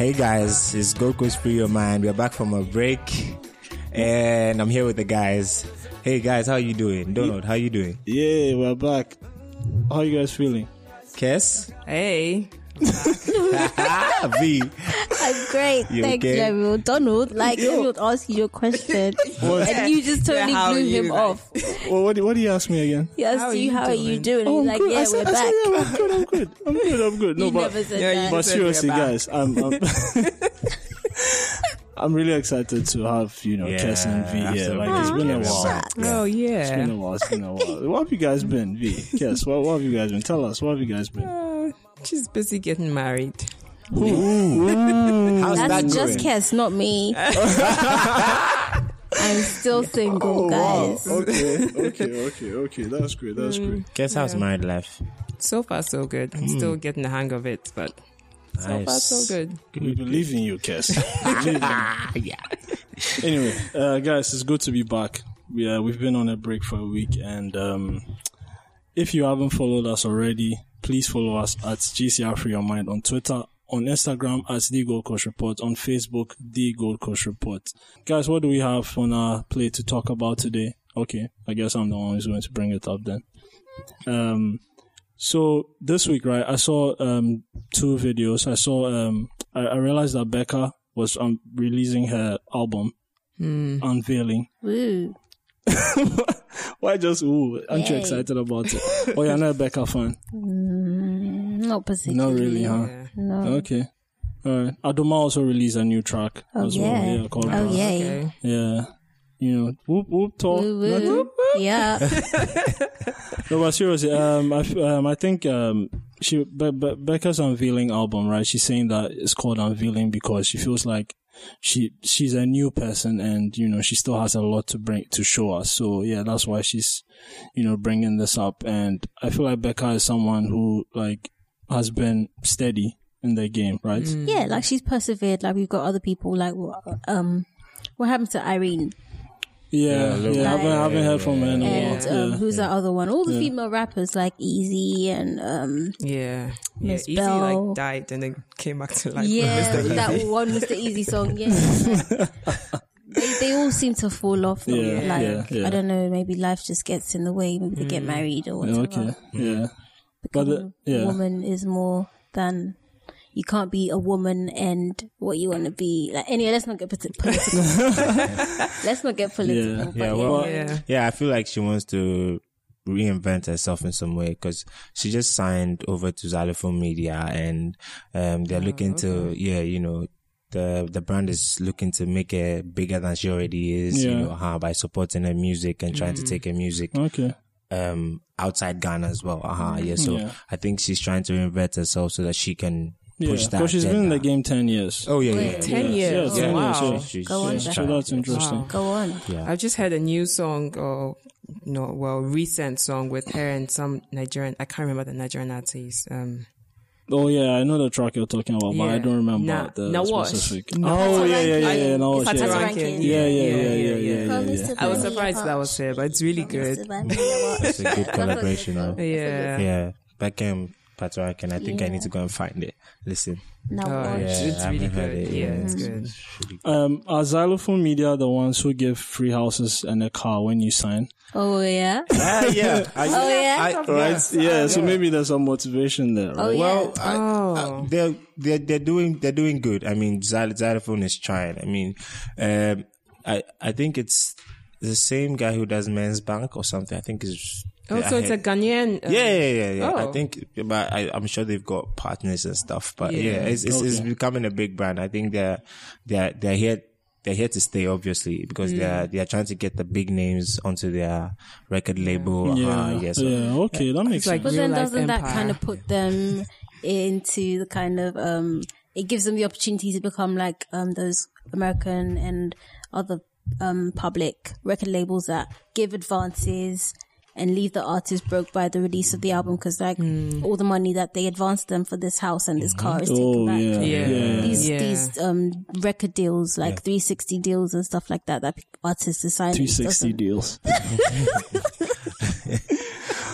Hey guys, it's Gold Coast Free Your Mind. We're back from a break, and I'm here with the guys. Hey guys, how you doing? Donald, how you doing? Yeah, we're back. How you guys feeling? Kes? Hey. Ah, v. I'm great. You Thank okay? you. Donald, like, he would ask you a question, and you just totally how blew him like- off. Well, what, do- what do you ask me again? He asked How are you, you how are you doing? doing? And I'm like, good. yeah, I said, we're I back. said, yeah, I'm good. I'm good. I'm good. I'm good. No, you but never said Yeah, you but said seriously, guys, I'm I'm, I'm really excited to have you know Yeah, Kes and V here. Like it's absolutely. been a while. Oh yeah, Oh It's been a while. It's been a while. What have you guys been, V? Kes, what, what have you guys been? Tell us. What have you guys been? Uh, she's busy getting married. How's that That's going? just Kes, not me. I'm still single, guys. Okay, okay, okay, okay. That's great. That's great. Kes, how's married life? So far so good. I'm still getting the hang of it, but so far so good. We believe in you, Kes. We believe in you. Yeah. anyway, uh, guys, it's good to be back. Yeah, we've been on a break for a week, and um, if you haven't followed us already, please follow us at GCR Free Your Mind on Twitter, on Instagram at The Gold Coast Report, on Facebook, The Gold Coast Report. Guys, what do we have on our plate to talk about today? Okay, I guess I'm the one who's going to bring it up then. Um, so this week, right, I saw um two videos. I saw um I, I realized that Becca was um releasing her album, unveiling. Woo. Why just ooh? Aren't you excited about it? Oh, you're not a Becca fan? Not particularly. Not really, huh? Yeah. No. Okay. Alright. Adomaa also released a new track Oh, as yeah. well. Yeah, called Oh, Brass. yay. Okay. Yeah. You know, whoop whoop talk. Woo, woo. nothing. Yeah. No, but seriously, um, I, f- um, I think, um, she, Be- Be- Becca's unveiling album, right? She's saying that it's called unveiling because she feels like she, she's a new person and, you know, she still has a lot to bring, to show us. So yeah, that's why she's, you know, bringing this up. And I feel like Becca is someone who, like, has been steady in their game, right? yeah, like she's persevered. Like we've got other people. Like um, what happened to Irene? Yeah, Yeah, yeah, I haven't, I haven't heard from her in a And while. um, Yeah. who's that other one? All the female rappers like Easy and um, Yeah. Yeah. Miss Easy Bell. like died and then came back to life. yeah, Mr. that Easy. one Mr. Easy song. Yeah, they they all seem to fall off. though. Yeah, like yeah, yeah. I don't know, maybe life just gets in the way. Maybe they get married or Yeah, whatever. okay, yeah. Becoming But, uh, yeah. a woman is more than. You can't be a woman and what you want to be. Like anyway, let's not get political. let's not get political. Yeah. Yeah, well, Yeah. yeah, I feel like she wants to reinvent herself in some way because she just signed over to Zylofon Media and um, they're looking to, yeah, you know, the the brand is looking to make it bigger than she already is, yeah. you know, uh, by supporting her music and trying to take her music Okay. um outside Ghana as well. Uh-huh, yeah. So Yeah. I think she's trying to reinvent herself so that she can Yeah, push that. because she's been in the game 10 years. Oh yeah, yeah, yeah. 10 years. yeah, 10 wow. years, yeah. She's, Go on, she's Becca. So that's interesting. Go on. Yeah. I just heard a new song, or no, well, recent song with her and some Nigerian. I can't remember the Nigerian artist. Um, Oh, yeah, I know the track you're talking about, but I don't remember Nah, the now what? specific. No. Oh, yeah, yeah, yeah, yeah, no, Fata yeah. Rankin. Yeah, yeah, yeah, yeah, yeah, yeah, Promise yeah. to I was buy me a surprised that was her, but it's really good. It's a good collaboration. huh? Yeah. Yeah, Beckham, Patrick, and I think I need to go and find it. Listen, Now Oh, yeah, it's I really haven't heard good. it, Yeah, yeah. it's good. Um, are Zylofon Media the ones who give free houses and a car when you sign? Oh yeah. Ah, yeah, I, Oh yeah. I, Right? Yeah, so maybe there's some motivation there, oh right? yeah. well, I, Oh. I- they're they're they're doing they're doing good. I mean, Xyl- Zylofon is trying. I mean, um, I I think it's the same guy who does Men's Bank or something. I think is. Oh, so it's a Ghanaian. um, Yeah, yeah, yeah, yeah. I Oh. think, but I, I'm sure they've got partners and stuff. But yeah, Yeah. it's, it's, it's becoming a big brand. I think they're they're they're here they're here to stay, obviously, because they're they're trying to get the big names onto their record label. Yeah, Uh-huh, yeah, so yeah, okay, that makes like sense. But then doesn't that kind of put them into the kind of um it gives them the opportunity to become like um those American and other um public record labels that give advances and leave the artist broke by the release of the album because like Hmm. all the money that they advanced them for this house and this car is taken Oh, back. yeah, Yeah. yeah. These Yeah. these um record deals like 360 deals and stuff like that that artists are signing 360 doesn't- deals.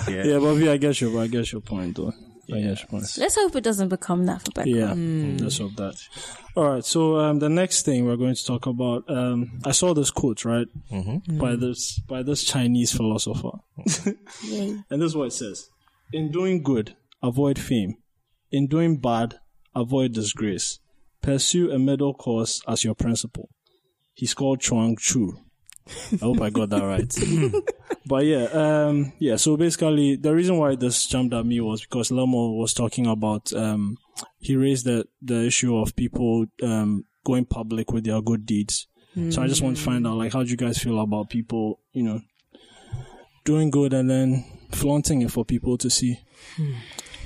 yeah. Yeah, but yeah, I get your, I get your point though. Yeah. Let's hope it doesn't become that for Becca. Yeah, let's hope that. All right, so um, the next thing we're going to talk about, um, I saw this quote right by this by this Chinese philosopher, and this is what it says: "In doing good, avoid fame; in doing bad, avoid disgrace. Pursue a middle course as your principle." He's called Chuang Chu. I hope I got that right. but yeah, um, yeah. So basically, the reason why this jumped at me was because Lemo was talking about. Um, he raised the the issue of people um, going public with their good deeds. So I just want to find out, like, how do you guys feel about people, you know, doing good and then flaunting it for people to see?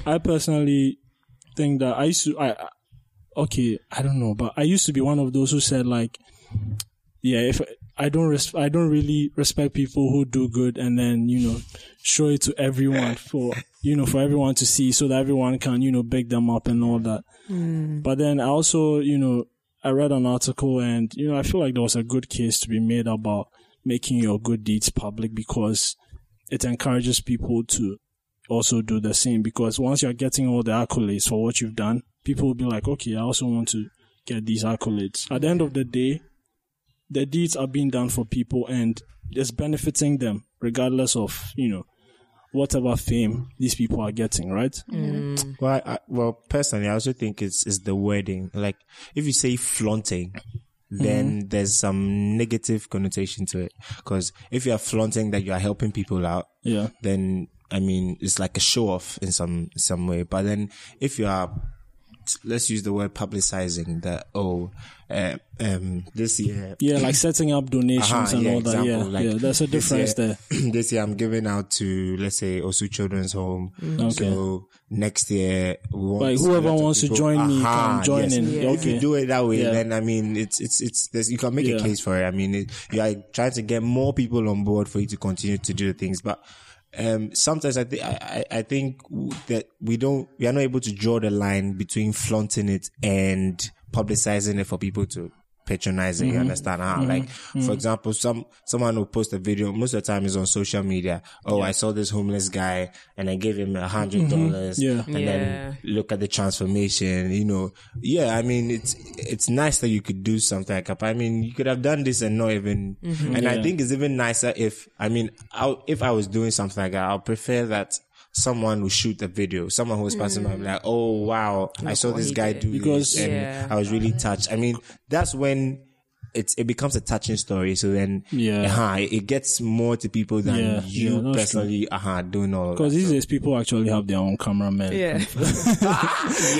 I personally think that I used to. I- okay, I don't know, but I used to be one of those who said like, yeah, if I don't res- I don't really respect people who do good and then you know show it to everyone for you know for everyone to see so that everyone can you know big them up and all that. Hmm. But then I also you know I read an article and you know I feel like there was a good case to be made about making your good deeds public because it encourages people to also do the same because once you're getting all the accolades for what you've done, people will be like, okay, I also want to get these accolades. At the end of the day, the deeds are being done for people and it's benefiting them regardless of, you know, whatever fame these people are getting, right? Mm. Well, I, well, personally, I also think it's it's the wording. Like, if you say flaunting, then mm-hmm. there's some negative connotation to it. Because if you are flaunting that you are helping people out, Yeah. then I mean it's like a show off in some some way. But then if you are let's use the word publicizing that oh uh, um this year Yeah, like setting up donations Aha, and yeah, all that. Yeah, like yeah, there's a this difference year- there. this year I'm giving out to let's say Osu Children's Home. Okay. So next year we want Like, whoever lot of wants to people- join me Aha, can join yes. in. Yeah. If you Okay. do it that way, Yeah. then I mean it's it's it's there's, you can make Yeah. a case for it. I mean it, you are trying to get more people on board for you to continue to do the things, but. Um, sometimes I think, I, I think that we don't, we are not able to draw the line between flaunting it and publicizing it for people to patronize it. You mm-hmm. understand how? Like, mm-hmm. for mm-hmm. example, some, someone will post a video, most of the time is on social media. Oh, I saw this homeless guy and I gave him a hundred dollars. Yeah. And Yeah. then look at the transformation, you know. Yeah, I mean, it's, it's nice that you could do something like that. I mean, you could have done this and not even, and I think it's even nicer if, I mean, I, if I was doing something like that, I'll prefer that someone will shoot a video. Someone who was passing by, I'm like, oh wow, I saw this guy did. do Because- this, and Yeah. I was really touched. I mean, that's when it's it becomes a touching story. So then, Yeah. uh-huh, it, it gets more to people than Yeah, you yeah, personally, uh-huh, doing all of Because that. these days people actually have their own cameramen Yeah.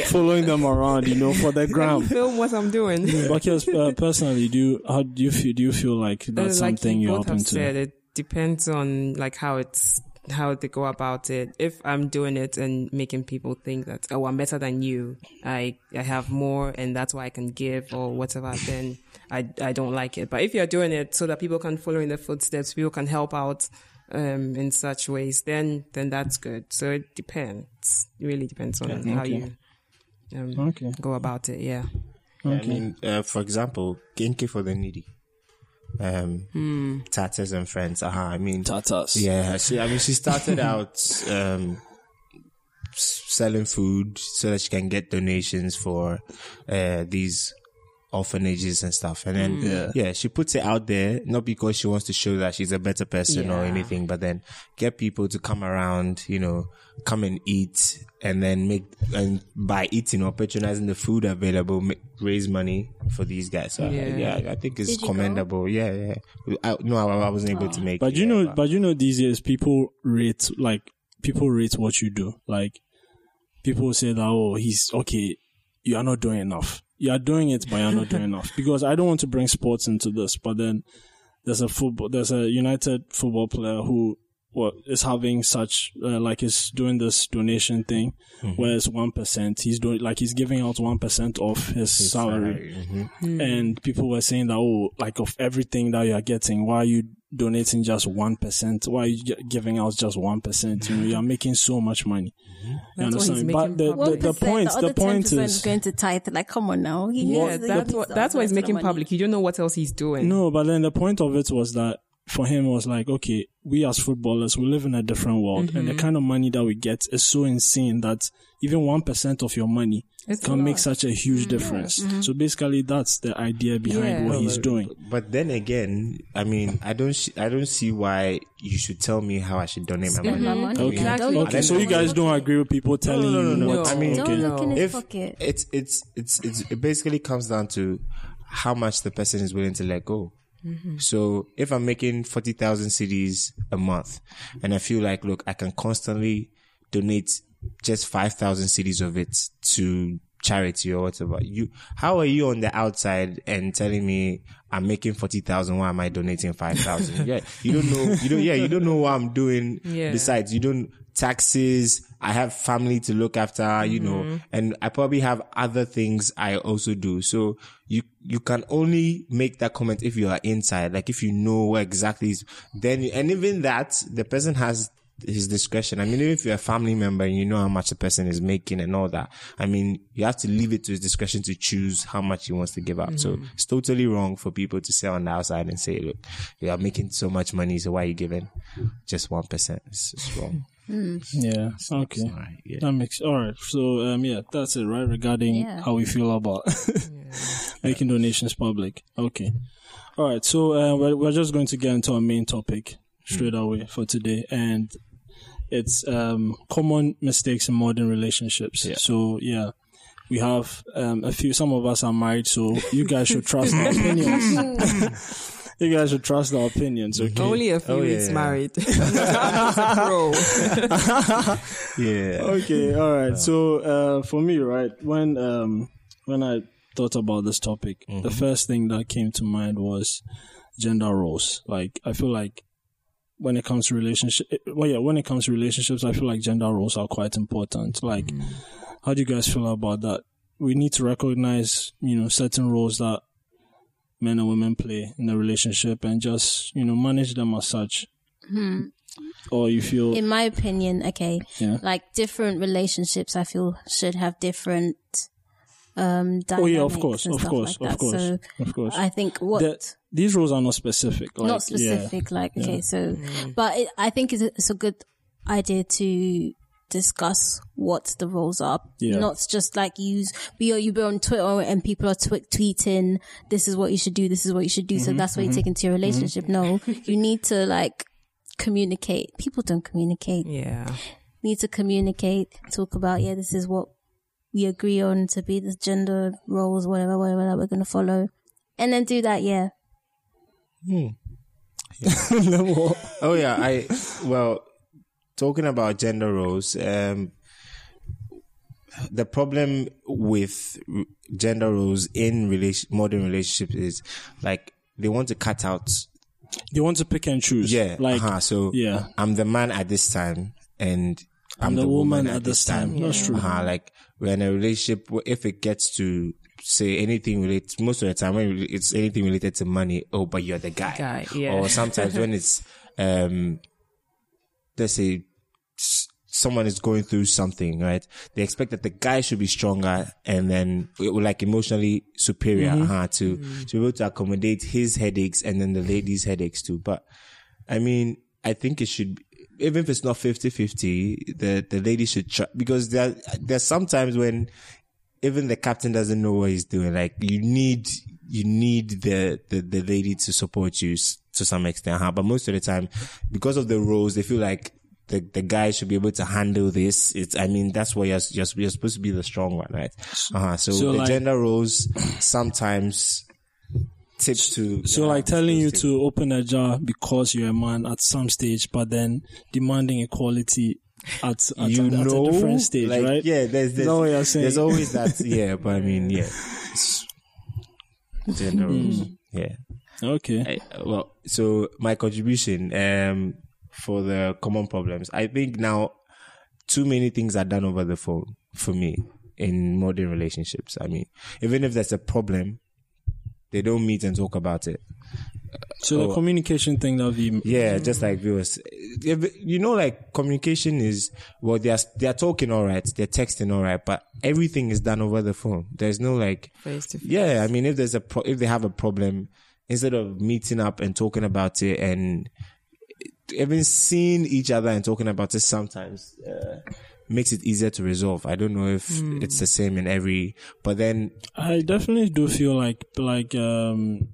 following them around, you know, for the gram. Film what I'm doing. But yes, uh, personally, do you, how do you feel? Do you feel like that's Uh, like something you you're open have to? said, it depends on like how it's how they go about it. If I'm doing it and making people think that oh I'm better than you, I I have more and that's why I can give or whatever, then I I don't like it. But if you're doing it so that people can follow in the footsteps, people can help out um in such ways, then then that's good. So it depends. It really depends on how okay. you um, Okay. go about it. Yeah. I mean, uh, for example, Genki for the needy. Um. Tatas and friends. Uh-huh, I mean, Tatas. Yeah, she, I mean, she started out um, selling food so that she can get donations for uh, these orphanages and stuff. And then, Mm. yeah. she puts it out there, not because she wants to show that she's a better person or anything, but then get people to come around, you know, come and eat and then make, and by eating or patronizing the food available, make, raise money for these guys. So, yeah. Yeah. yeah, I think it's Did you go? commendable. Yeah, yeah. I, no, I, I wasn't able to make But it, you yeah, know, but you know, these days people rate like people rate what you do. Like people say that oh, he's okay. You are not doing enough. You are doing it, but you're not doing enough. Because I don't want to bring sports into this, but then there's a football, there's a United football player who what is having such uh, like is doing this donation thing, where it's one percent. He's doing like he's giving out one percent of his, salary Mhm. and people were saying that oh like of everything that you are getting why are you donating just 1% why are you giving out just 1% you know you are making so much money you mm-hmm. That's what he's understand but the, the, the point the, the point is going to tithe. Like, come on now. He Yeah, needs the- that's he what that's the what he's making public. You don't know what else he's doing. no but then the point of it was that for him was like, okay, we as footballers, we live in a different world and the mm-hmm. kind of money that we get is so insane that even 1% of your money It's can make such a huge mm-hmm. difference. Mm-hmm. So basically that's the idea behind Yeah. what he's doing. But then again, I mean, I don't, sh- I don't see why you should tell me how I should donate my Spend money. my money. Okay. Exactly. Okay, so you guys don't agree with people telling no, no, you no. what I mean, Don't okay. look in his if pocket. it's it's it's it's it basically comes down to how much the person is willing to let go. Mm-hmm. So if I'm making forty thousand cedis a month, and I feel like, look, I can constantly donate just five thousand cedis of it to charity or whatever. You, how are you on the outside and telling me I'm making forty thousand? Why am I donating five thousand? yeah, you don't know. You don't. Yeah, you don't know what I'm doing. Yeah. Besides, you don't taxes. I have family to look after, you know, mm-hmm. and I probably have other things I also do. So you, you can only make that comment if you are inside, like if you know what exactly is, then, you, and even that, the person has his discretion. I mean, even if you're a family member and you know how much the person is making and all that, I mean, you have to leave it to his discretion to choose how much he wants to give out. So mm-hmm. it's totally wrong for people to sit on the outside and say, look, you are making so much money, so why are you giving just 1%? It's, it's wrong. Yeah. Okay. All right. Yeah. That makes all right. So um yeah, that's it, right? Regarding Yeah. how we feel about making donations public. Okay. All right. So uh, we're we're just going to get into our main topic straight away for today, and it's um common mistakes in modern relationships. Yeah. So yeah. We have um, a few. Some of us are married, so you guys should trust our opinions. you guys should trust our opinions, okay? Only a few Oh, weeks yeah. married. He's a pro. Yeah. okay all right so uh for me right when um when i thought about this topic the first thing that came to mind was gender roles like i feel like when it comes to relationship well yeah when it comes to relationships i feel like gender roles are quite important like how do you guys feel about that we need to recognize you know certain roles that men and women play in a relationship and just you know manage them as such. Or you feel in my opinion, okay, yeah. like different relationships, I feel should have different um dynamics Oh yeah, of course, of course, like of course, So of course. I think what The- these rules are not specific. Like, not specific, like okay, so but it, I think it's a, it's a good idea to discuss what the roles are, Yeah. not just like use be oh, you be on Twitter and people are twi- tweeting this is what you should do, this is what you should do, Mm-hmm, so that's what you mm-hmm. take into your relationship. Mm-hmm. No, you need to like communicate. People don't communicate Yeah. need to communicate, talk about, yeah, this is what we agree on to be the gender roles, whatever, whatever that we're going to follow. And then do that, yeah. Hmm. Oh yeah, I well talking about gender roles, um the problem with gender roles in relation modern relationships is like they want to cut out they want to pick and choose. yeah like uh-huh, so yeah. I'm the man at this time and I'm, the woman at this time. That's true. Uh-huh, like we're in a relationship if it gets to say anything related most of the time when it's anything related to money oh but you're the guy, Guy, yeah. or sometimes when it's um let's say s- someone is going through something right they expect that the guy should be stronger and then like emotionally superior uh to mm-hmm. to be able to accommodate his headaches and then the lady's headaches too but i mean i think it should be- even if it's not 50-50 the the lady should try because there there's sometimes when even the captain doesn't know what he's doing. Like you need, you need the, the, the lady to support you to some extent. huh? But most of the time, because of the roles, they feel like the, the guy should be able to handle this. It's, I mean, that's why you're, you're, you're supposed to be the strong one, right? Uh-huh. So, So the like- gender roles sometimes tips to. So like telling you to open a jar because you're a man at some stage, but then demanding equality at, at, you a, at know, a different stage, like, right? Yeah, there's, there's, what you're saying? there's always that. Yeah, but I mean, yeah. Gender roles. Yeah. Okay. I- well, so my contribution um for the common problems, I think now too many things are done over the phone for me in modern relationships. I mean, even if there's a problem, they don't meet and talk about it. So the Oh. communication thing that we Yeah, just like viewers, If- you know, like communication is well, they're they're talking all right, they're texting all right, but everything is done over the phone. There's no like Face to face. yeah, I mean, if there's a pro- if they have a problem, instead of meeting up and talking about it and even seeing each other and talking about it sometimes uh, makes it easier to resolve. I don't know if it's the same in every, but then I definitely do feel like like um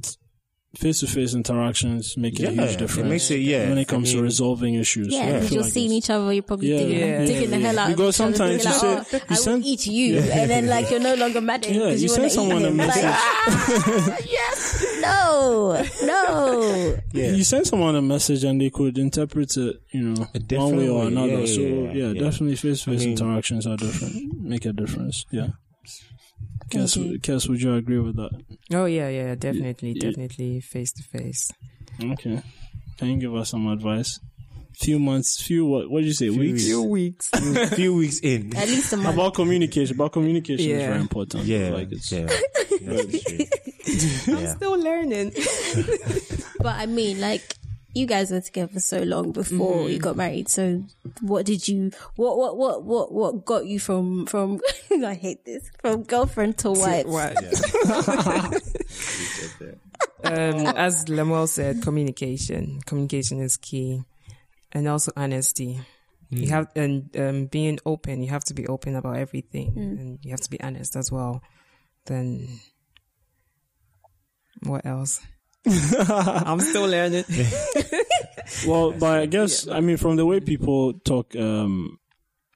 face to face interactions make a Yeah, huge it difference. makes it- yeah, when it comes to mean- resolving issues. Yeah, because feel you're like seeing each other, you're probably Yeah, digging, yeah, digging the yeah. hell out Because of each other, sometimes you like, say- oh, you I send- will eat you, and then like you're no longer mad at him Yeah, because you you, want send to eat someone a him. Like, message. ah, yes, no, no. You send someone a message and they could interpret it, you know, one way or another. Yeah, so yeah, yeah, yeah, yeah. definitely face to face interactions are different, make a difference. Yeah. Thank Kes. Kes, would you agree with that? Oh yeah, yeah, definitely, yeah. definitely face to face. Okay. Can you give us some advice? Few months, few what? What did you say? weeks. Few weeks. a few weeks in, At least a month. About communication. About communication is very important. yeah, Like it's, yeah, necessary. yeah. Still learning. But I mean, like, you guys were together so long before Mm-hmm. you got married. So, what did you? What what what what what got you from from? I hate this from girlfriend to wife. What? um, as Lemuel said, communication. Communication is key, and also honesty. You have and um, being open. You have to be open about everything, and you have to be honest as well. Then, what else? I'm still learning. well, but I guess I mean from the way people talk, um,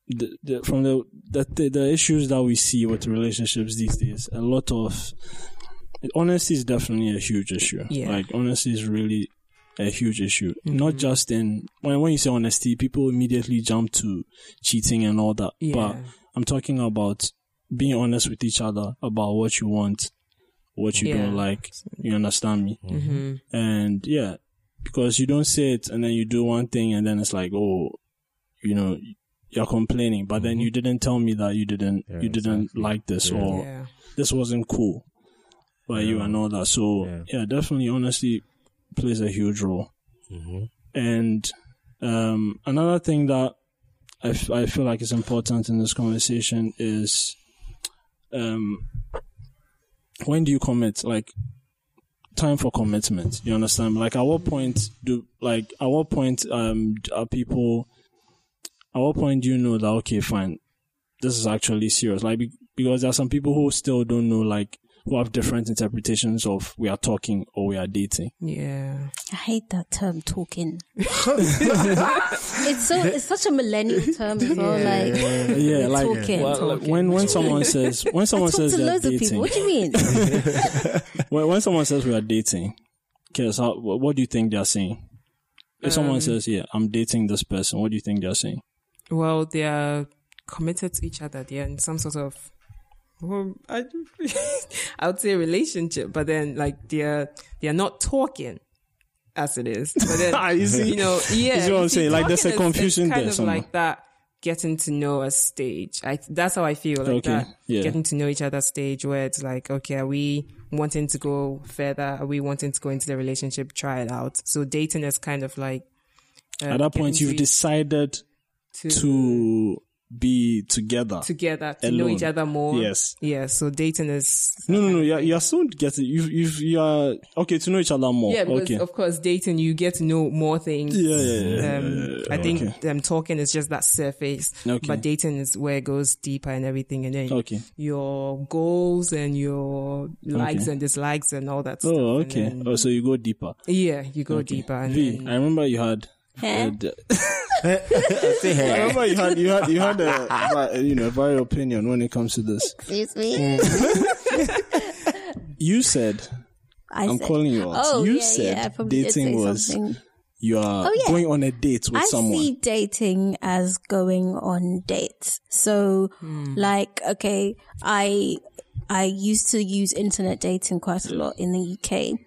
the, the, from the, the the issues that we see with relationships these days, a lot of honesty is definitely a huge issue. Yeah. Like honesty is really a huge issue. Not just in when when you say honesty, people immediately jump to cheating and all that. Yeah. But I'm talking about being honest with each other about what you want, what you Yeah. don't like. You understand me? hmm And yeah, because you don't say it and then you do one thing and then it's like, oh, you know, you're complaining, but then you didn't tell me that you didn't, Yeah, you didn't exactly. like this Yeah. or Yeah. this wasn't cool by you Yeah. and all that. So Yeah. yeah, definitely honesty plays a huge role. Mhm. And um, another thing that I, f- I feel like is important in this conversation is um, when do you commit? Like time for commitment. You understand? Like at what point do like at what point um are people at what point do you know that okay fine this is actually serious like because there are some people who still don't know like who have different interpretations of we are talking or we are dating. Yeah. I hate that term talking. it's so it's such a millennial term as well. Like Yeah, like, talking. well, like, when when someone says when I someone talk says to they're of dating, people. What do you mean? when, when someone says we are dating, Kes, how, what, what do you think they're saying? If someone Um, says, "Yeah, I'm dating this person," what do you think they're saying? Well, they are committed to each other. They're in some sort of, well, I, I would say relationship, but then like they're they're not talking as it is. But then Ah, you see? you know, yeah, You see what I'm saying? Like, there's a talking is- confusion kind there of somewhere. like that getting to know a stage. I that's how I feel like Okay, that. yeah. Getting to know each other stage where it's like, okay, are we wanting to go further? Are we wanting to go into the relationship, try it out? So dating is kind of like uh, At that point, you've decided to, to be together. together to know each other more. Yes. Yeah. So dating is No, no, no. You're, you're still getting you. You you are okay to know each other more. yeah, because okay. of course dating you get to know more things. Yeah, yeah, yeah. Um, I think um, talking is just that surface, Okay. but dating is where it goes deeper and everything, and then Okay. your goals and your likes and dislikes and all that. Oh, stuff. okay. Then- Oh, so you go deeper. yeah, you go deeper. And V, then, I remember you had. Huh? I remember you had you had you had a, a you know a very opinion when it comes to this. Excuse me. You said I I'm said, calling you out. Oh, you yeah, said yeah, I probably did dating was something. you are Oh, yeah. going on a date with I someone. see dating as going on dates. So, Hmm. like, okay, I I used to use internet dating quite a lot in the UK.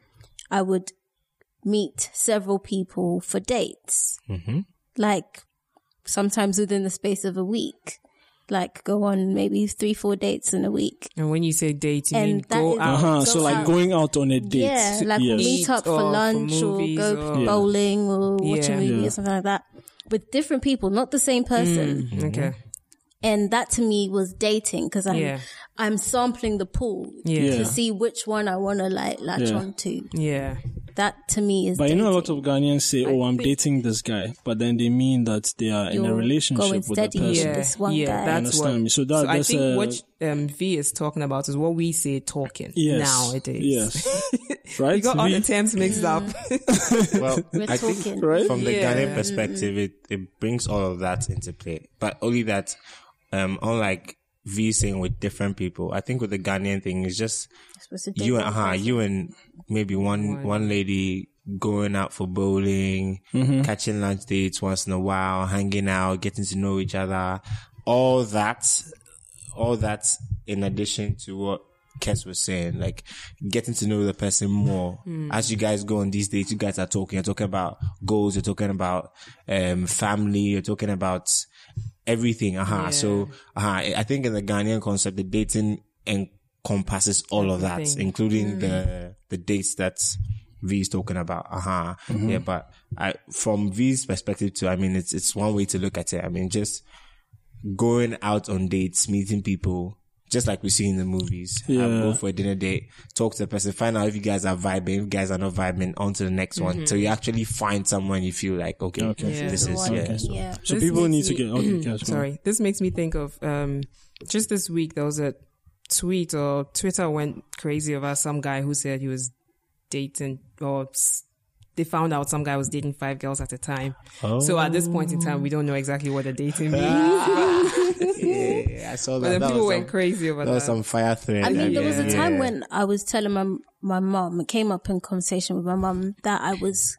I would meet several people for dates, Mm-hmm. like sometimes within the space of a week. Like, go on maybe three, four dates in a week. and when you say date, you And mean that go out. Uh-huh. Go So like out. going out on a date. Yeah, like yes. meet up Or for for lunch or movies go or- bowling or watch a movie Yeah. or something like that with different people, not the same person. Okay. And that to me was dating because I Yeah. I'm sampling the pool Yeah. Yeah. to see which one I want to like latch Yeah. onto. Yeah. That to me is. But you know, a lot of Ghanaians say, "Oh, I'm dating this guy," but then they mean that they are in a relationship going with the steady. person. Yeah, this one yeah, guy. that's Understand what. me? So that- I think a- what um, V is talking about is what we say talking Yes. nowadays. Yes. right. we got all the terms mixed up. Well, We're I talking. think Right? from the Yeah. Ghanaian perspective, it, it brings all of that into play. But only that, um, unlike V saying with different people, I think with the Ghanaian thing, it's just supposed to date you and one uh, you and maybe one one. lady going out for bowling, catching lunch dates once in a while, hanging out, getting to know each other, all that, all that in addition to what Kes was saying, like getting to know the person more. As you guys go on these dates, you guys are talking, you're talking about goals, you're talking about um family, you're talking about everything. Uh-huh. So uh-huh. I think in the Ghanaian concept, the dating encompasses all of that, Everything. including the the dates that V is talking about. Uh-huh. Yeah, but I from V's perspective too, I mean it's it's one way to look at it. I mean just going out on dates, meeting people, just like we see in the movies. Yeah. Um, go for a dinner date, talk to the person, find out if you guys are vibing, if you guys are not vibing, on to the next one. So you actually find someone you feel like, okay, Okay. Yeah. this is, One, yeah. yeah. So people need makes to get okay. yes, go on. Sorry, this makes me think of um, just this week there was a tweet or Twitter went crazy over some guy who said he was dating or s- they found out some guy was dating five girls at a time. So at this point in time, we don't know exactly what the dating means. Ah. yeah, I saw that. but that. then That people was, went some, crazy over that that. was some fire thread. I mean, there was a yeah. time when I was telling my my mom, it came up in conversation with my mom that I was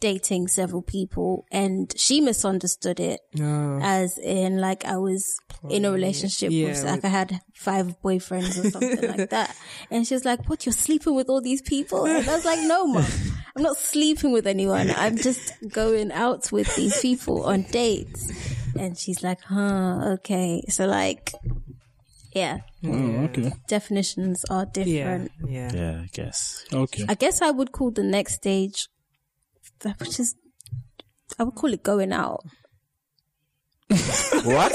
dating several people, and she misunderstood it No. as in like I was in a relationship Yeah, with like with- I had five boyfriends or something like that, and she was like, "What? You're sleeping with all these people?" And I was like, "No, mom, I'm not sleeping with anyone. I'm just going out with these people on dates." And she's like, "Huh, okay." So like, yeah, Oh, okay. definitions are Yeah, different. yeah. Yeah, I guess. Okay. I guess I would call the next stage, which is, I would call it going out. What?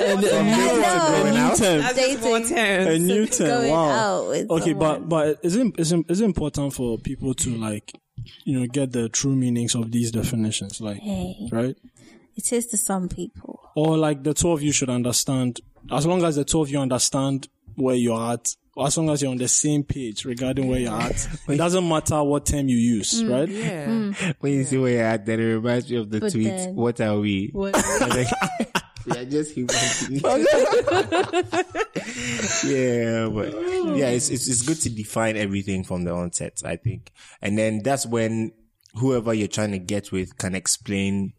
A new know. term. That's just more Dating. A new term. Going Wow. out Okay, but someone. but is it is it, is it important for people to like you know get the true meanings of these definitions, like Hey, right? it is to some people. Or like the two of you should understand. As long as the two of you understand where you're at, or as long as you're on the same page regarding where you're at, it doesn't matter what term you use, mm, right? Yeah. Mm. Mm. When you see where you're at, then it reminds me of the But tweet, then- what are we? What- we are just human beings. yeah, but yeah, it's, it's it's good to define everything from the onset, I think, and then that's when whoever you're trying to get with can explain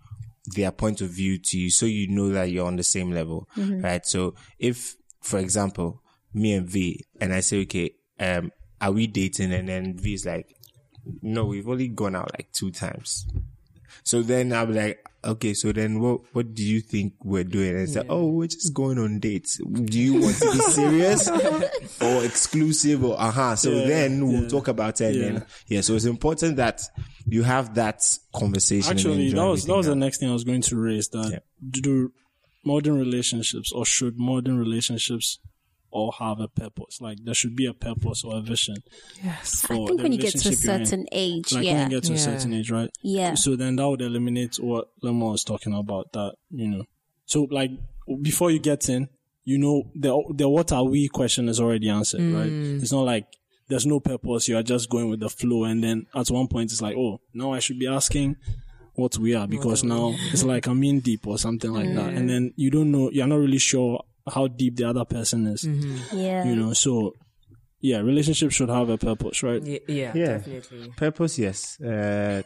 their point of view to you, so you know that you're on the same level, mm-hmm. right? So if, for example, me and V, and I say, okay, um, are we dating? And then V is like, no, we've only gone out like two times. So then I'm like, okay, so then what what do you think we're doing? And it's like, oh, we're just going on dates. Do you want to be serious or exclusive or uh-huh? So Yeah, then we'll yeah, talk about it. yeah. And then, yeah, so it's important that you have that conversation. Actually, that was that was the next thing I was going to raise. That do modern relationships or should modern relationships all have a purpose? Like there should be a purpose or a vision. Yes. For I think the when you get to a relationship you're in. certain age, like yeah, when you get to a certain age, right? yeah, So then that would eliminate what Lemon was talking about. That you know, so like before you get in, you know, the the what are we question is already answered, right? Mm. It's not like there's no purpose. You are just going with the flow, and then at one point it's like, oh, now I should be asking what we are because now it's like I'm in deep or something like that, mm. and then you don't know, you're not really sure how deep the other person is, yeah. you know. So yeah, relationships should have a purpose, right? Yeah, yeah, Yeah. definitely. Purpose, yes. Uh,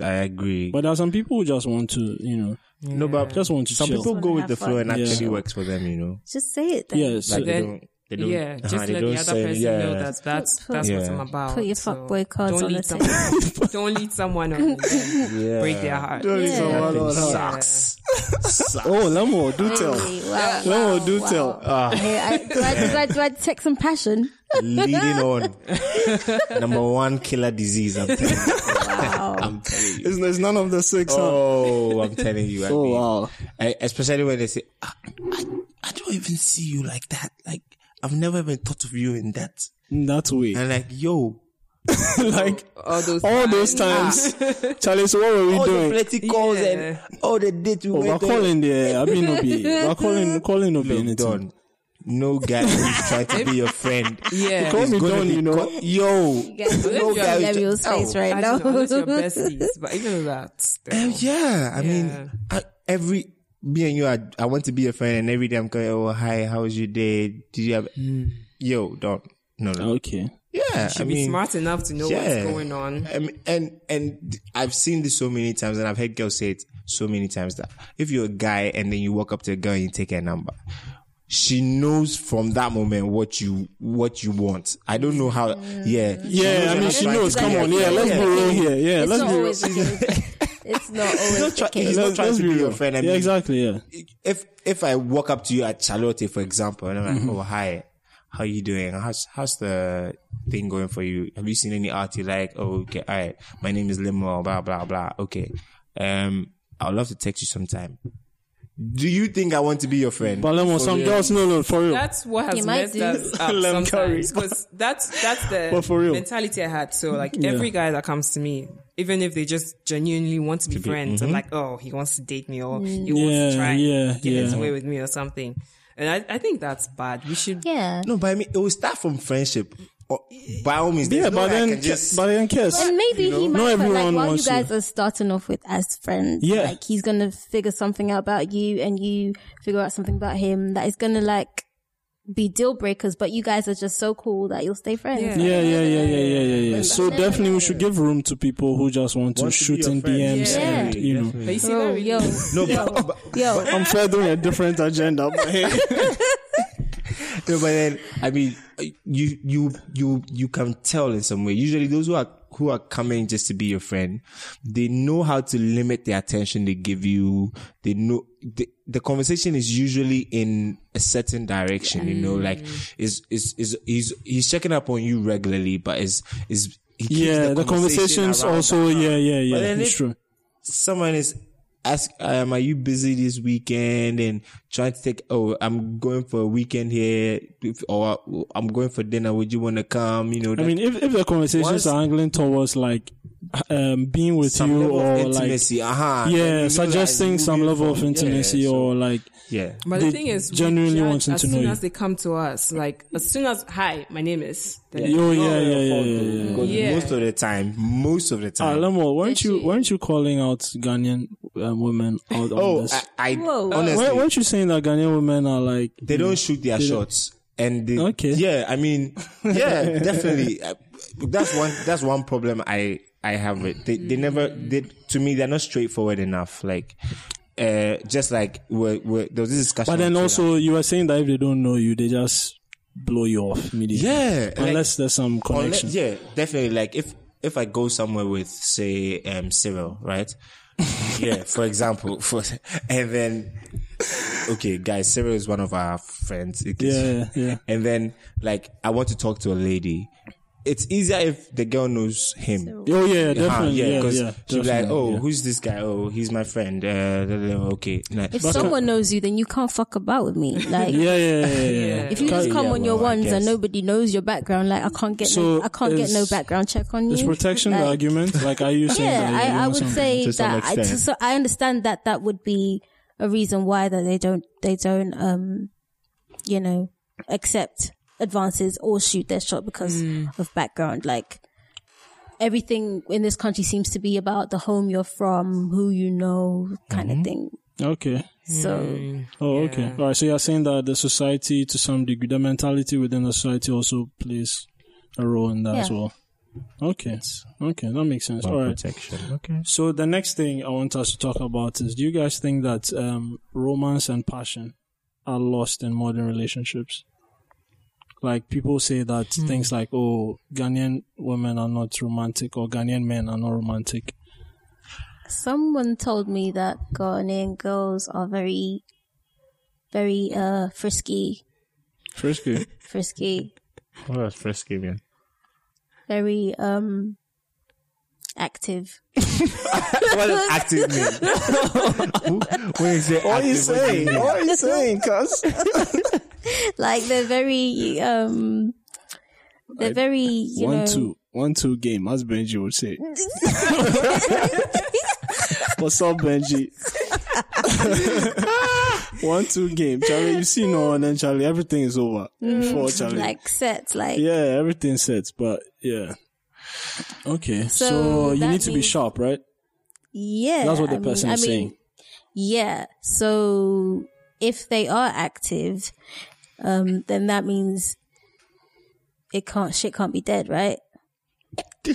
I agree. But there are some people who just want to, you know, no, but just want to some chill. people go with the flow and Yeah. actually works for them, you know. Just say it then. yeah, so Like then- don't, they don't, yeah, just they let don't the other say- person yeah. know that that's Put- that's what I'm about. Put your So fuckboy cards don't on lead the someone, don't lead someone on Yeah. break their heart. Don't lead Yeah. someone on thing her. sucks. Sucks. Oh, Lemo, do tell. Really? Wow, Lemo, wow, do wow. tell. Ah. Hey, I, do, I, do, I, do I take some passion? leading on number one killer disease. I'm telling you. Wow. I'm telling you. It's, it's none of the six. huh? Oh, I'm telling you. I Oh, mean, wow. I- especially when they say, I, I, I don't even see you like that. Like, I've never even thought of you in that. In that way. And like, yo, like All those all those times. Charlie, so what were we all doing? All the plenty calls Yeah. and all the dates we Oh, we're calling there. I mean, no be. We're calling, calling no be Look, anything. No guy who's trying to be your friend. Yeah. Call me gonna Don, you know. co- yo, You guys no look guy at who's face Oh. right I now. don't know, unless you're besties, but even that. Um, yeah, I Yeah. mean, I, every me and you, I, I want to be a friend, and every day I'm going, oh hi, how was your day? Did you have? Yo, don't no no. Okay. Yeah, You should I be mean, smart enough to know yeah. what's going on. Um, and and I've seen this so many times, and I've heard girls say it so many times that if you're a guy and then you walk up to a girl and you take her number, she knows from that moment what you what you want. I don't know how. Yeah, Yeah, I mean, she knows. Come on, yeah, let's be real here. Yeah, It's let's not be real. always the case. It's not always the try- case. He's not Let's, trying to be be your friend. I yeah, exactly. Yeah. if if I walk up to you at Charlotte, for example, and I'm like, Mm-hmm. oh hi, how you doing? How's how's the thing going for you? Have you seen any art you like? Oh, okay, all right. My name is Limo. Blah blah blah. Okay, um, I'd love to text you sometime. Do you think I want to be your friend? But Lemon, some girls, no, no, for real. That's what You has messed do. us up Lem curry. sometimes. Because that's that's the But for real. mentality I had. So like every guy that comes to me, even if they just genuinely want to be friends, I'm mm-hmm. like, oh, he wants to date me or he wants to try yeah, and get his way with me or something. And I, I think that's bad. We should Yeah. no, but I mean, it will start from friendship. Or, by all means, yeah, there's no but then, can just. but then, kiss. And maybe he might, Not but like everyone while you wants to. guys are starting off with as friends, Yeah. like he's gonna figure something out about you and you figure out something about him that is gonna like be deal breakers, but you guys are just so cool that you'll stay friends. Yeah. Yeah, yeah, yeah, yeah, yeah, yeah, yeah. So definitely we should give room to people who just want to Want to be shoot in friend. DMs Yeah. and, you know. But you see, Bro, that yo, no, yo, but, but, yo. I'm fair doing a different agenda, but hey. No, but then I mean, you you you you can tell in some way. Usually, those who are who are coming just to be your friend, they know how to limit the attention they give you. They know the, the conversation is usually in a certain direction. You know, like mm. is is is he's he's checking up on you regularly, but is is he keeps yeah, the, conversation conversations also, yeah, yeah, yeah. But then It's true. someone is ask um are you busy this weekend? And trying to take oh i'm going for a weekend here. If- or i'm going for dinner. Would you want to come? You know I mean, if, if the conversations Once- are angling towards like um, being with you or of like uh-huh yeah, Then you know suggesting some moving level of intimacy yeah, so- or like yeah. But the thing is, genuinely judge wanting as to know As soon as they come to us, like as soon as hi, my name is. Then oh yeah, yeah, yeah, yeah, yeah. because Yeah. most of the time most of the Ah, time. Lemo, weren't you Actually- weren't you calling out Ghanaian um, women out on oh this? i, I Whoa. honestly Weren't- weren't you saying that Ghanaian women are like they don't shoot their shots and they, Okay. yeah i mean yeah definitely Uh, that's one that's one problem i i have with they, they never did to me they're not straightforward enough like uh just like we're, we're, there was this discussion But then on Twitter. also you were saying that if they don't know you, they just blow you off immediately. yeah like, Unless there's some unless- connection. yeah definitely like if if i go somewhere with say um cyril right yeah for example for and then okay guys cyril is one of our friends Yeah, yeah. and then like I want to talk to a lady. It's easier if the girl knows him. Oh yeah, definitely. yeah, yeah, because she'll be like, "Oh, yeah. who's this guy? Oh, he's my friend." Uh, okay, Nah. If someone knows you, then you can't fuck about with me. Like, yeah, yeah, yeah, yeah, yeah. if you just come yeah, on your well, ones and nobody knows your background, like I can't get So no, I can't get no background check on you. Is protection the Like, argument? Like, are you saying Yeah, that you I, I would say To that. I, extent. so I understand that that would be a reason why that they don't they don't um you know accept advances or shoot their shot because of background. Like everything in this country seems to be about the home you're from, who you know, kind of thing. Okay. So Oh, okay. All right. So you're saying that the society, to some degree, the mentality within the society also plays a role in that as well. Okay. Okay. That makes sense. All right. protection. Okay. So the next thing I want us to talk about is: Do you guys think that um, romance and passion are lost in modern relationships? Like people say that things like, "Oh, Ghanaian women are not romantic," or "Ghanaian men are not romantic." someone told me that Ghanaian girls are very, very uh frisky, Frisky. frisky, What was frisky, man? very um active. what does active mean? when you say What are you active, what do saying? mean? What are you saying, cuz? like they're very um they're very you one know two one two game, as Benji would say. What's up, Benji? one two game, Charlie. You see no one, then Charlie, everything is over before Charlie. like sets like yeah, everything sets, but yeah. Okay, so, So you need to be sharp, right? yeah That's what the I person mean, is I mean, saying. yeah so if they are active um then that means it can't shit can't be dead right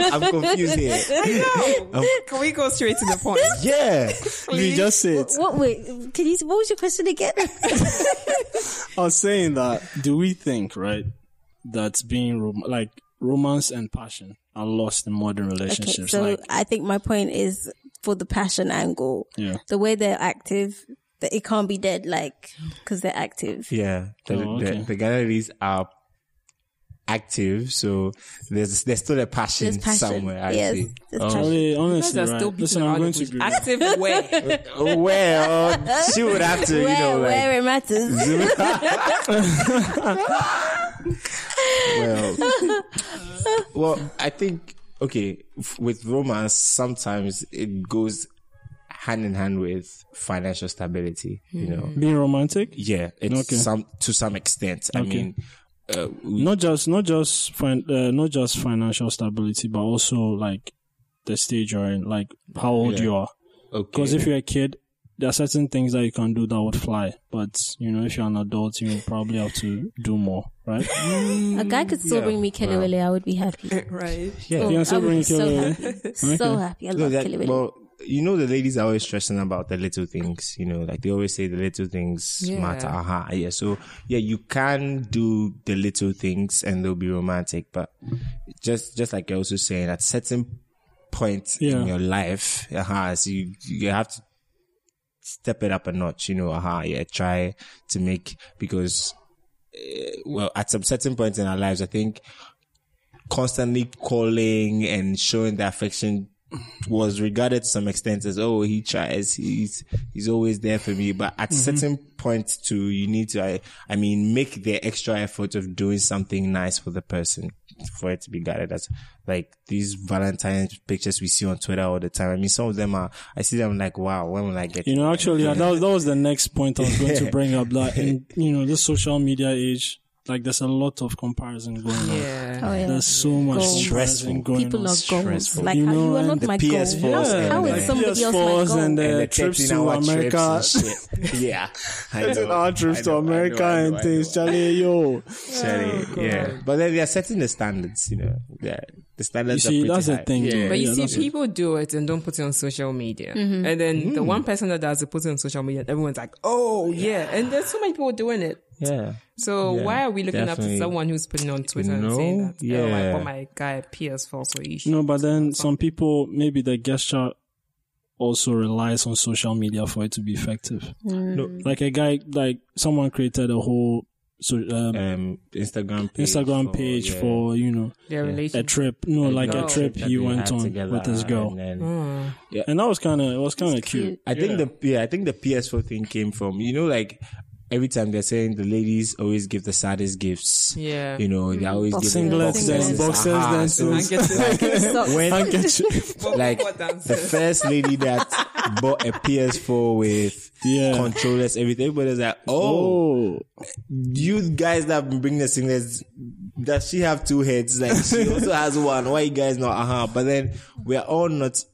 I'm confused here. Can we go straight to the point? Yeah. You just say it. what wait can you what was your question again I was saying that. Do we think right that being rom- like romance and passion are lost in modern okay relationships? so like, i think my point is for the passion angle yeah. the way they're active that it can't be dead like because they're active Yeah. The, Oh, okay. the, the galleries are active, so there's there's still a passion, there's passion somewhere. I yes see. there's Oh. passion. Charlie, honestly, right? still Listen, I'm going to bush. agree. Active way. Oh, well, she would have to, you where, know, like, where it matters well, well, I think okay f- with romance sometimes it goes hand in hand with financial stability. You know, Being romantic, yeah, it's Okay. some to some extent. I mean, uh, we, not just not just fin- uh, not just financial stability, but also like the stage you're in, like how old Yeah. you are. okay, Because if you're a kid, there are certain things that you can do that would fly. But you know, if you're an adult, you probably have to do more, right? a guy could still Yeah, bring me Kelly wow. Willy, I would be happy. right. yeah, Oh, You can I still would bring be so Kelly happy. So happy. I No, love that- kelewele. well, you know, the ladies are always stressing about the little things. You know, like they always say, the little things Yeah. matter. Aha, yeah. So yeah, you can do the little things and they'll be romantic, but just just like you're also saying, at certain point Yeah. in your life, aha, so you you have to step it up a notch. You know, aha, yeah, try to make because. Uh, well, at some certain point in our lives, I think constantly calling and showing the affection was regarded to some extent as oh he tries he's he's always there for me but at mm-hmm. certain point too you need to I, I mean make the extra effort of doing something nice for the person for it to be guarded as like these Valentine's pictures we see on Twitter all the time. I mean some of them are I see them like wow when will I get You know, actually, yeah, that, was- that was the next point I was going to bring up. That in you know this social media age, like there's a lot of comparison going on. Yeah. oh, yeah. There's so much Goals. Stressful. going People on. are goals. Like, You how, know, you are not the my PS4s goal. and How the is somebody else my PS4s goal? and the and the trips to hour America. trips and shit. yeah I Taking know, our trips I to know, I America know, I know, and things, know. Charlie, yo. Sorry, oh, yeah. But then they are setting the standards, you know. Yeah, the standards You see, are pretty that's the high. thing, Yeah. But you Yeah, see, that's- people do it and don't put it on social media. Mm-hmm. And then the mm. one person that does it puts it on social media, and everyone's like, oh, yeah. And there's so many people doing it. Yeah. So Yeah, why are we looking up to someone who's putting on Twitter No, and saying that, oh, I bought my guy PS4, so you should. No, but then some people, maybe the gesture also relies on social media for it to be effective. No, Like a guy, like someone created a whole so, um, um, Instagram page Instagram for, page yeah, for, you know, Their a trip. No, like a Oh. trip he went on with his girl. and then- Mm. And that was kind of, it was kind of cute. cute. I think the yeah, I think the PS4 thing came from you know like every time they're saying the ladies always give the saddest gifts. Yeah. You know, they always give Singlets the and boxers Aha, and so things. I get it. when I get you. like the first lady that bought a PS4 with Yeah. controllers, everything, everybody's like, oh, Oh, you guys that bring been bringing the singlets, does she have two heads? Like she also has one. Why you guys not? Uh huh. But then we are all not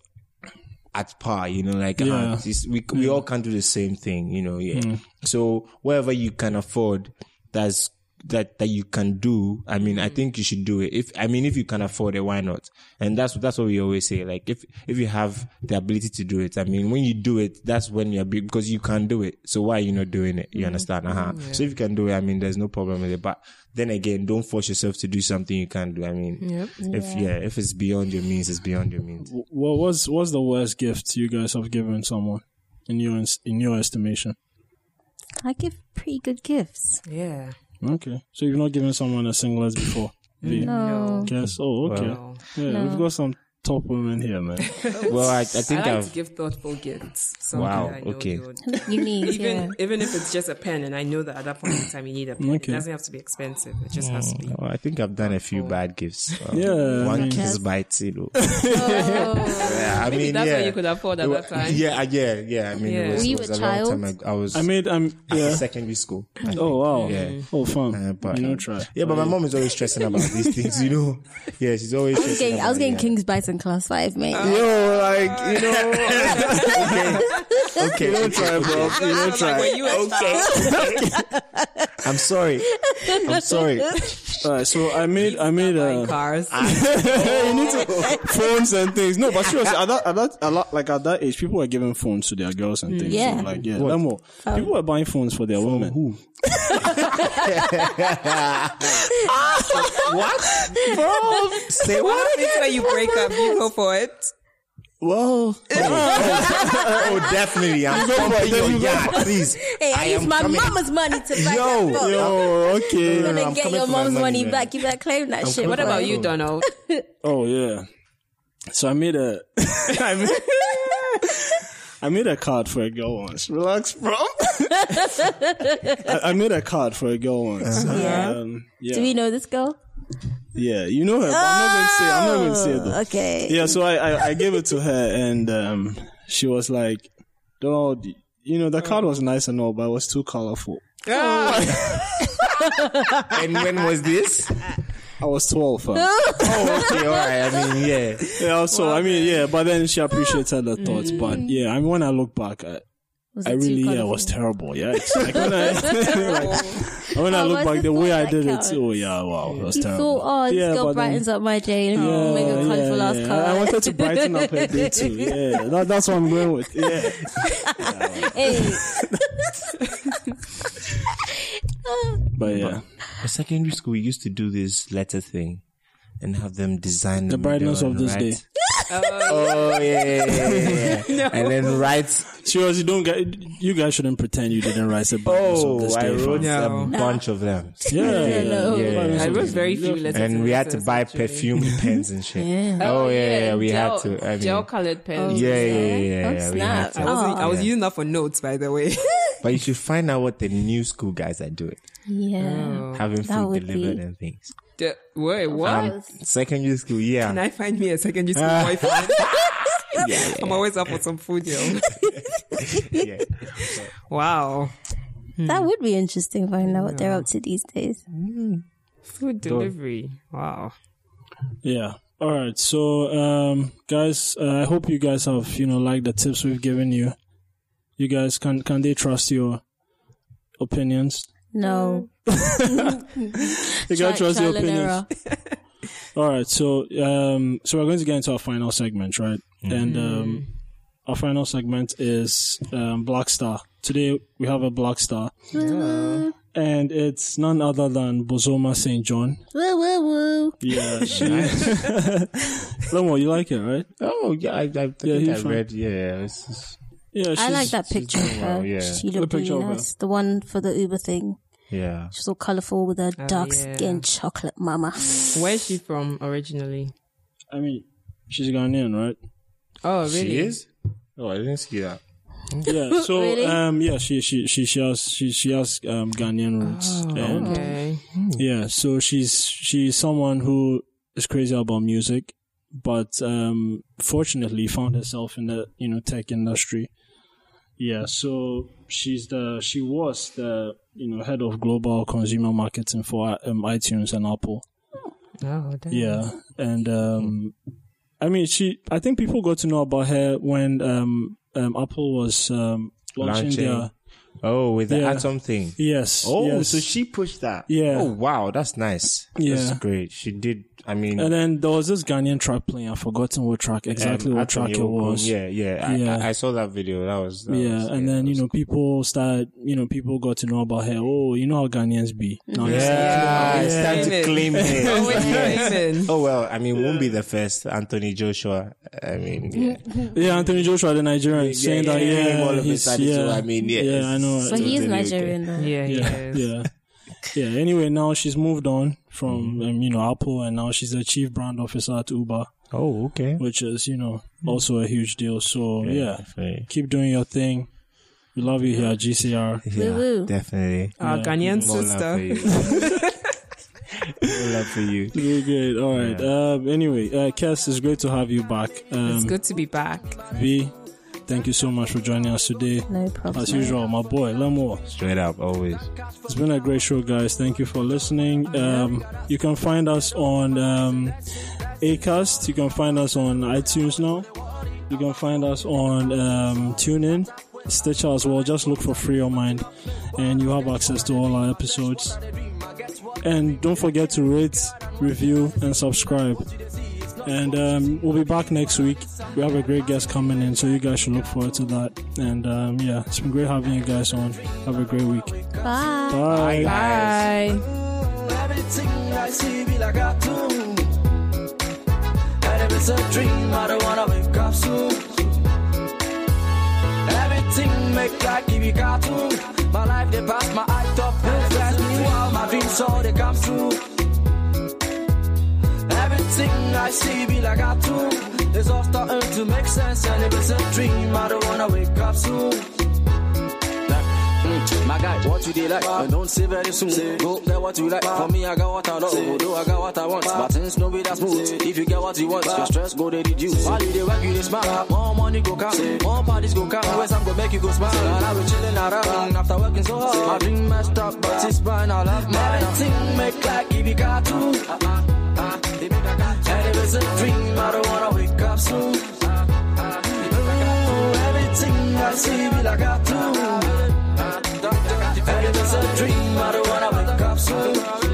at par, you know, like uh-huh, Yeah. it's- we we all can't do the same thing, you know. Yeah. So whatever you can afford, that's that that you can do. I mean, I think you should do it. If I mean, if you can afford it, why not? And that's that's what we always say. Like if if you have the ability to do it, I mean, when you do it, that's when you're big because you can do it. So why are you not doing it? You understand? Uh huh. So if you can do it, I mean, there's no problem with it. But then again, don't force yourself to do something you can't do. I mean, Yep. if yeah, if it's beyond your means, it's beyond your means. what was what's the worst gift you guys have given someone in your in your estimation? I give pretty good gifts. Yeah. Okay, so you've not given someone a singlet before. Mm. V? No. Guess. Oh, okay. No. Yeah, No. we've got some top women here, man. Well, I, I think I like I've to give thoughtful gifts. Something Wow, I know okay. you would- You need, Even yeah. even if it's just a pen, and I know that at that point in time you need a pen. Okay. It doesn't have to be expensive. It just has to be. oh, I think I've done a few bad gifts. Um, Yeah, one I kiss mean- bites, you know. Oh. Yeah, I mean, That's yeah. what you could afford at that time. Yeah, yeah, yeah. I mean, Yeah. it was, Were you it was a a long child? time ago. I was I made, I'm, yeah. secondary school. I. Oh, wow. Yeah. Oh, fun. Uh, but you know, try. Yeah, but my mom is always stressing about these things, you know. Yeah, she's always. I was getting, I was getting King's Bites in class five, mate. Yo, like you know. okay, okay. Don't try, bro. You don't try. when you were a I'm sorry. I'm sorry. All right, so I made, I made buying a cars. you need to phones and things. No, but seriously, at that, at that, a lot, like at that age, people were giving phones to their girls and things. Yeah. So, like yeah, Lemo, oh. people were buying phones for their women. Who? what? Bro, say What what? happens when you break up? You go for it. Well, Oh, definitely. I'm pumping your yard, please. Hey, I, I use my coming. mama's money to buy Yo, that phone. yo, okay. You're gonna I'm get your mom's money, money back. You better claim that shit. What about you, Donald? Oh yeah. So I made a, I made, I made a card for a girl once. Relax, bro. I, I made a card for a girl once. Yeah. Um, yeah. Do we know this girl? Yeah, you know her. But I'm not gonna say. I'm not gonna say it though. Oh, Okay. Yeah, so I, I, I gave it to her and um, she was like, Donald, you know, the card was nice and all, but it was too colorful. And when was this? I was 12. fam. Oh, okay, all right. I mean, yeah. yeah, so, I mean, yeah, but then she appreciated the thoughts. But yeah, I mean, when I look back, I, Was I really, yeah, it was terrible. Yeah, it's like when I, like, when I look what's back, the the way I did it, counts? oh yeah, wow, it was You terrible. thought, oh, this Yeah, girl but then- brightens up my day. Let me Yeah, make a colourful yeah, last yeah. card. I wanted to brighten up her day too. Yeah, that, that's what I'm going with. Yeah. Hey. But yeah. In secondary school, we used to do this letter thing and have them design The brightness of this write- day. Oh yeah, yeah, yeah, yeah. and then write. Seriously, don't get, you guys shouldn't pretend you didn't write the brightness of Oh, this I wrote fam. No. a bunch of them. Yeah, yeah, no. yeah. Yeah. I wrote very few letters. And we had to buy actually. perfume pens and shit. Yeah. Oh, yeah, yeah, we gel, had to. I mean, gel colored pens. yeah, yeah, yeah, yeah, Oh, yeah, we had snap. to. I was, I was Yeah. using that for notes, by the way. But you should find out what the new school guys are doing, Yeah. having food delivered be- and things. The- Wait, what? Um, secondary school, yeah. Can I find me a secondary school boyfriend? yeah, yeah, I'm always up for some food, yo. yeah. Wow. That would be interesting finding out what they're up to these days. Food delivery. Wow. Yeah. All right. So, um, guys, uh, I hope you guys have, you know, liked the tips we've given you. You guys, can, can they trust your opinions? No. They Tri- can trust your trial opinions. All right. So, um, so we're going to get into our final segment, right? And, um, our final segment is, um, Black Star. Today we have a Black Star. And it's none other than Bozoma St. John. Woo, woo, woo. Yeah. She, Lomo, you like it, right? Oh, yeah, I, I, I think he's I fine. read, yeah. It's, it's- Yeah. I like that picture of her. well, yeah. She The looked really nice. The one for the Uber thing. yeah. She's all colourful with her dark yeah. skin, chocolate mama. Where is she from originally? I mean, she's Ghanaian, right? Oh, really? She is? Oh, I didn't see that. Yeah. So Really? um yeah, she she she she has she she has um Ghanaian roots. and Okay. yeah, so she's she's someone who is crazy about music, but um fortunately found herself in the you know tech industry. Yeah, so she's the she was the you know head of global consumer marketing for um, iTunes and Apple. Oh, damn. Yeah, and um, I mean, she. I think people got to know about her when um, um, Apple was um, launching, Launching. their. Oh, with the Yeah. Atom thing. Yes. Oh, yes. so she pushed that. Yeah. Oh, wow. That's nice. Yeah. That's great. She did. I mean, And then there was this Ghanaian track playing. I've forgotten what track exactly um, what track Atom it was. Yeah, yeah. I, Yeah. I, I saw that video. That was. That Yeah, was- and that then you was know people started, you know, people got to know about her. Oh, you know how Ghanaians be. Now it's Yeah, like, it's time to Claim it. claim it. Always Yes. claiming. Oh well, I mean, won't be the first. Anthony Joshua. I mean, yeah. yeah, Anthony Joshua, the Nigerian, Yeah, saying yeah, that yeah, yeah, all of a he's, sudden, yeah, so, I mean, yeah, yeah, I know. But he is Totally okay. Nigerian. Yeah, he yeah, is. yeah, yeah. Anyway, now she's moved on from Mm-hmm. um, you know Apple, and now she's the chief brand officer at Uber. Oh, okay. which is you know also a huge deal. So yeah, definitely. keep doing your thing. We love you here at GCR. Yeah, woo. definitely. Our Ghanaian More love sister. for you. Love for you. Very good. All right. Um, anyway, uh, Kes, it's great to have you back. Um, It's good to be back. V, thank you so much for joining us today. No problem. As usual, my boy Lemo. Straight up, always. It's been a great show, guys. Thank you for listening. Um, you can find us on um, Acast. You can find us on iTunes now. You can find us on um, TuneIn, Stitcher as well. Just look for Free Your Mind, and you have access to all our episodes. And don't forget to rate, review, and subscribe. And um, we'll be back next week. We have a great guest coming in, so you guys should look forward to that. And um, yeah, it's been great having you guys on. Have a great week. Bye. Bye. Bye. Everything I see be like a cartoon. And if it's a dream, I don't wanna wake up soon. Everything make like TV cartoon. My life they pass my eye top perfect. Meanwhile, my dreams all I see be like a cartoon. It's all starting to make sense. And if it's a dream, I don't wanna wake up soon. Mm, My guy, what you they like? Uh, but don't say very soon. Go get what you like. Uh, For me, I got what I love. Although I got what I want. Uh, but things no be that smooth. If you get what you want, your stress go they reduce. While you they work, you they smile. More money go come. More parties go come. Where some go make you go smile. And I be chilling around after working so hard. My dream messed up, but it's fine. I love mine. Everything make like if you got to. And if it's a dream, I don't wanna wake up soon. Ooh, everything I see be like I do. And if it's a dream, I don't wanna wake up soon.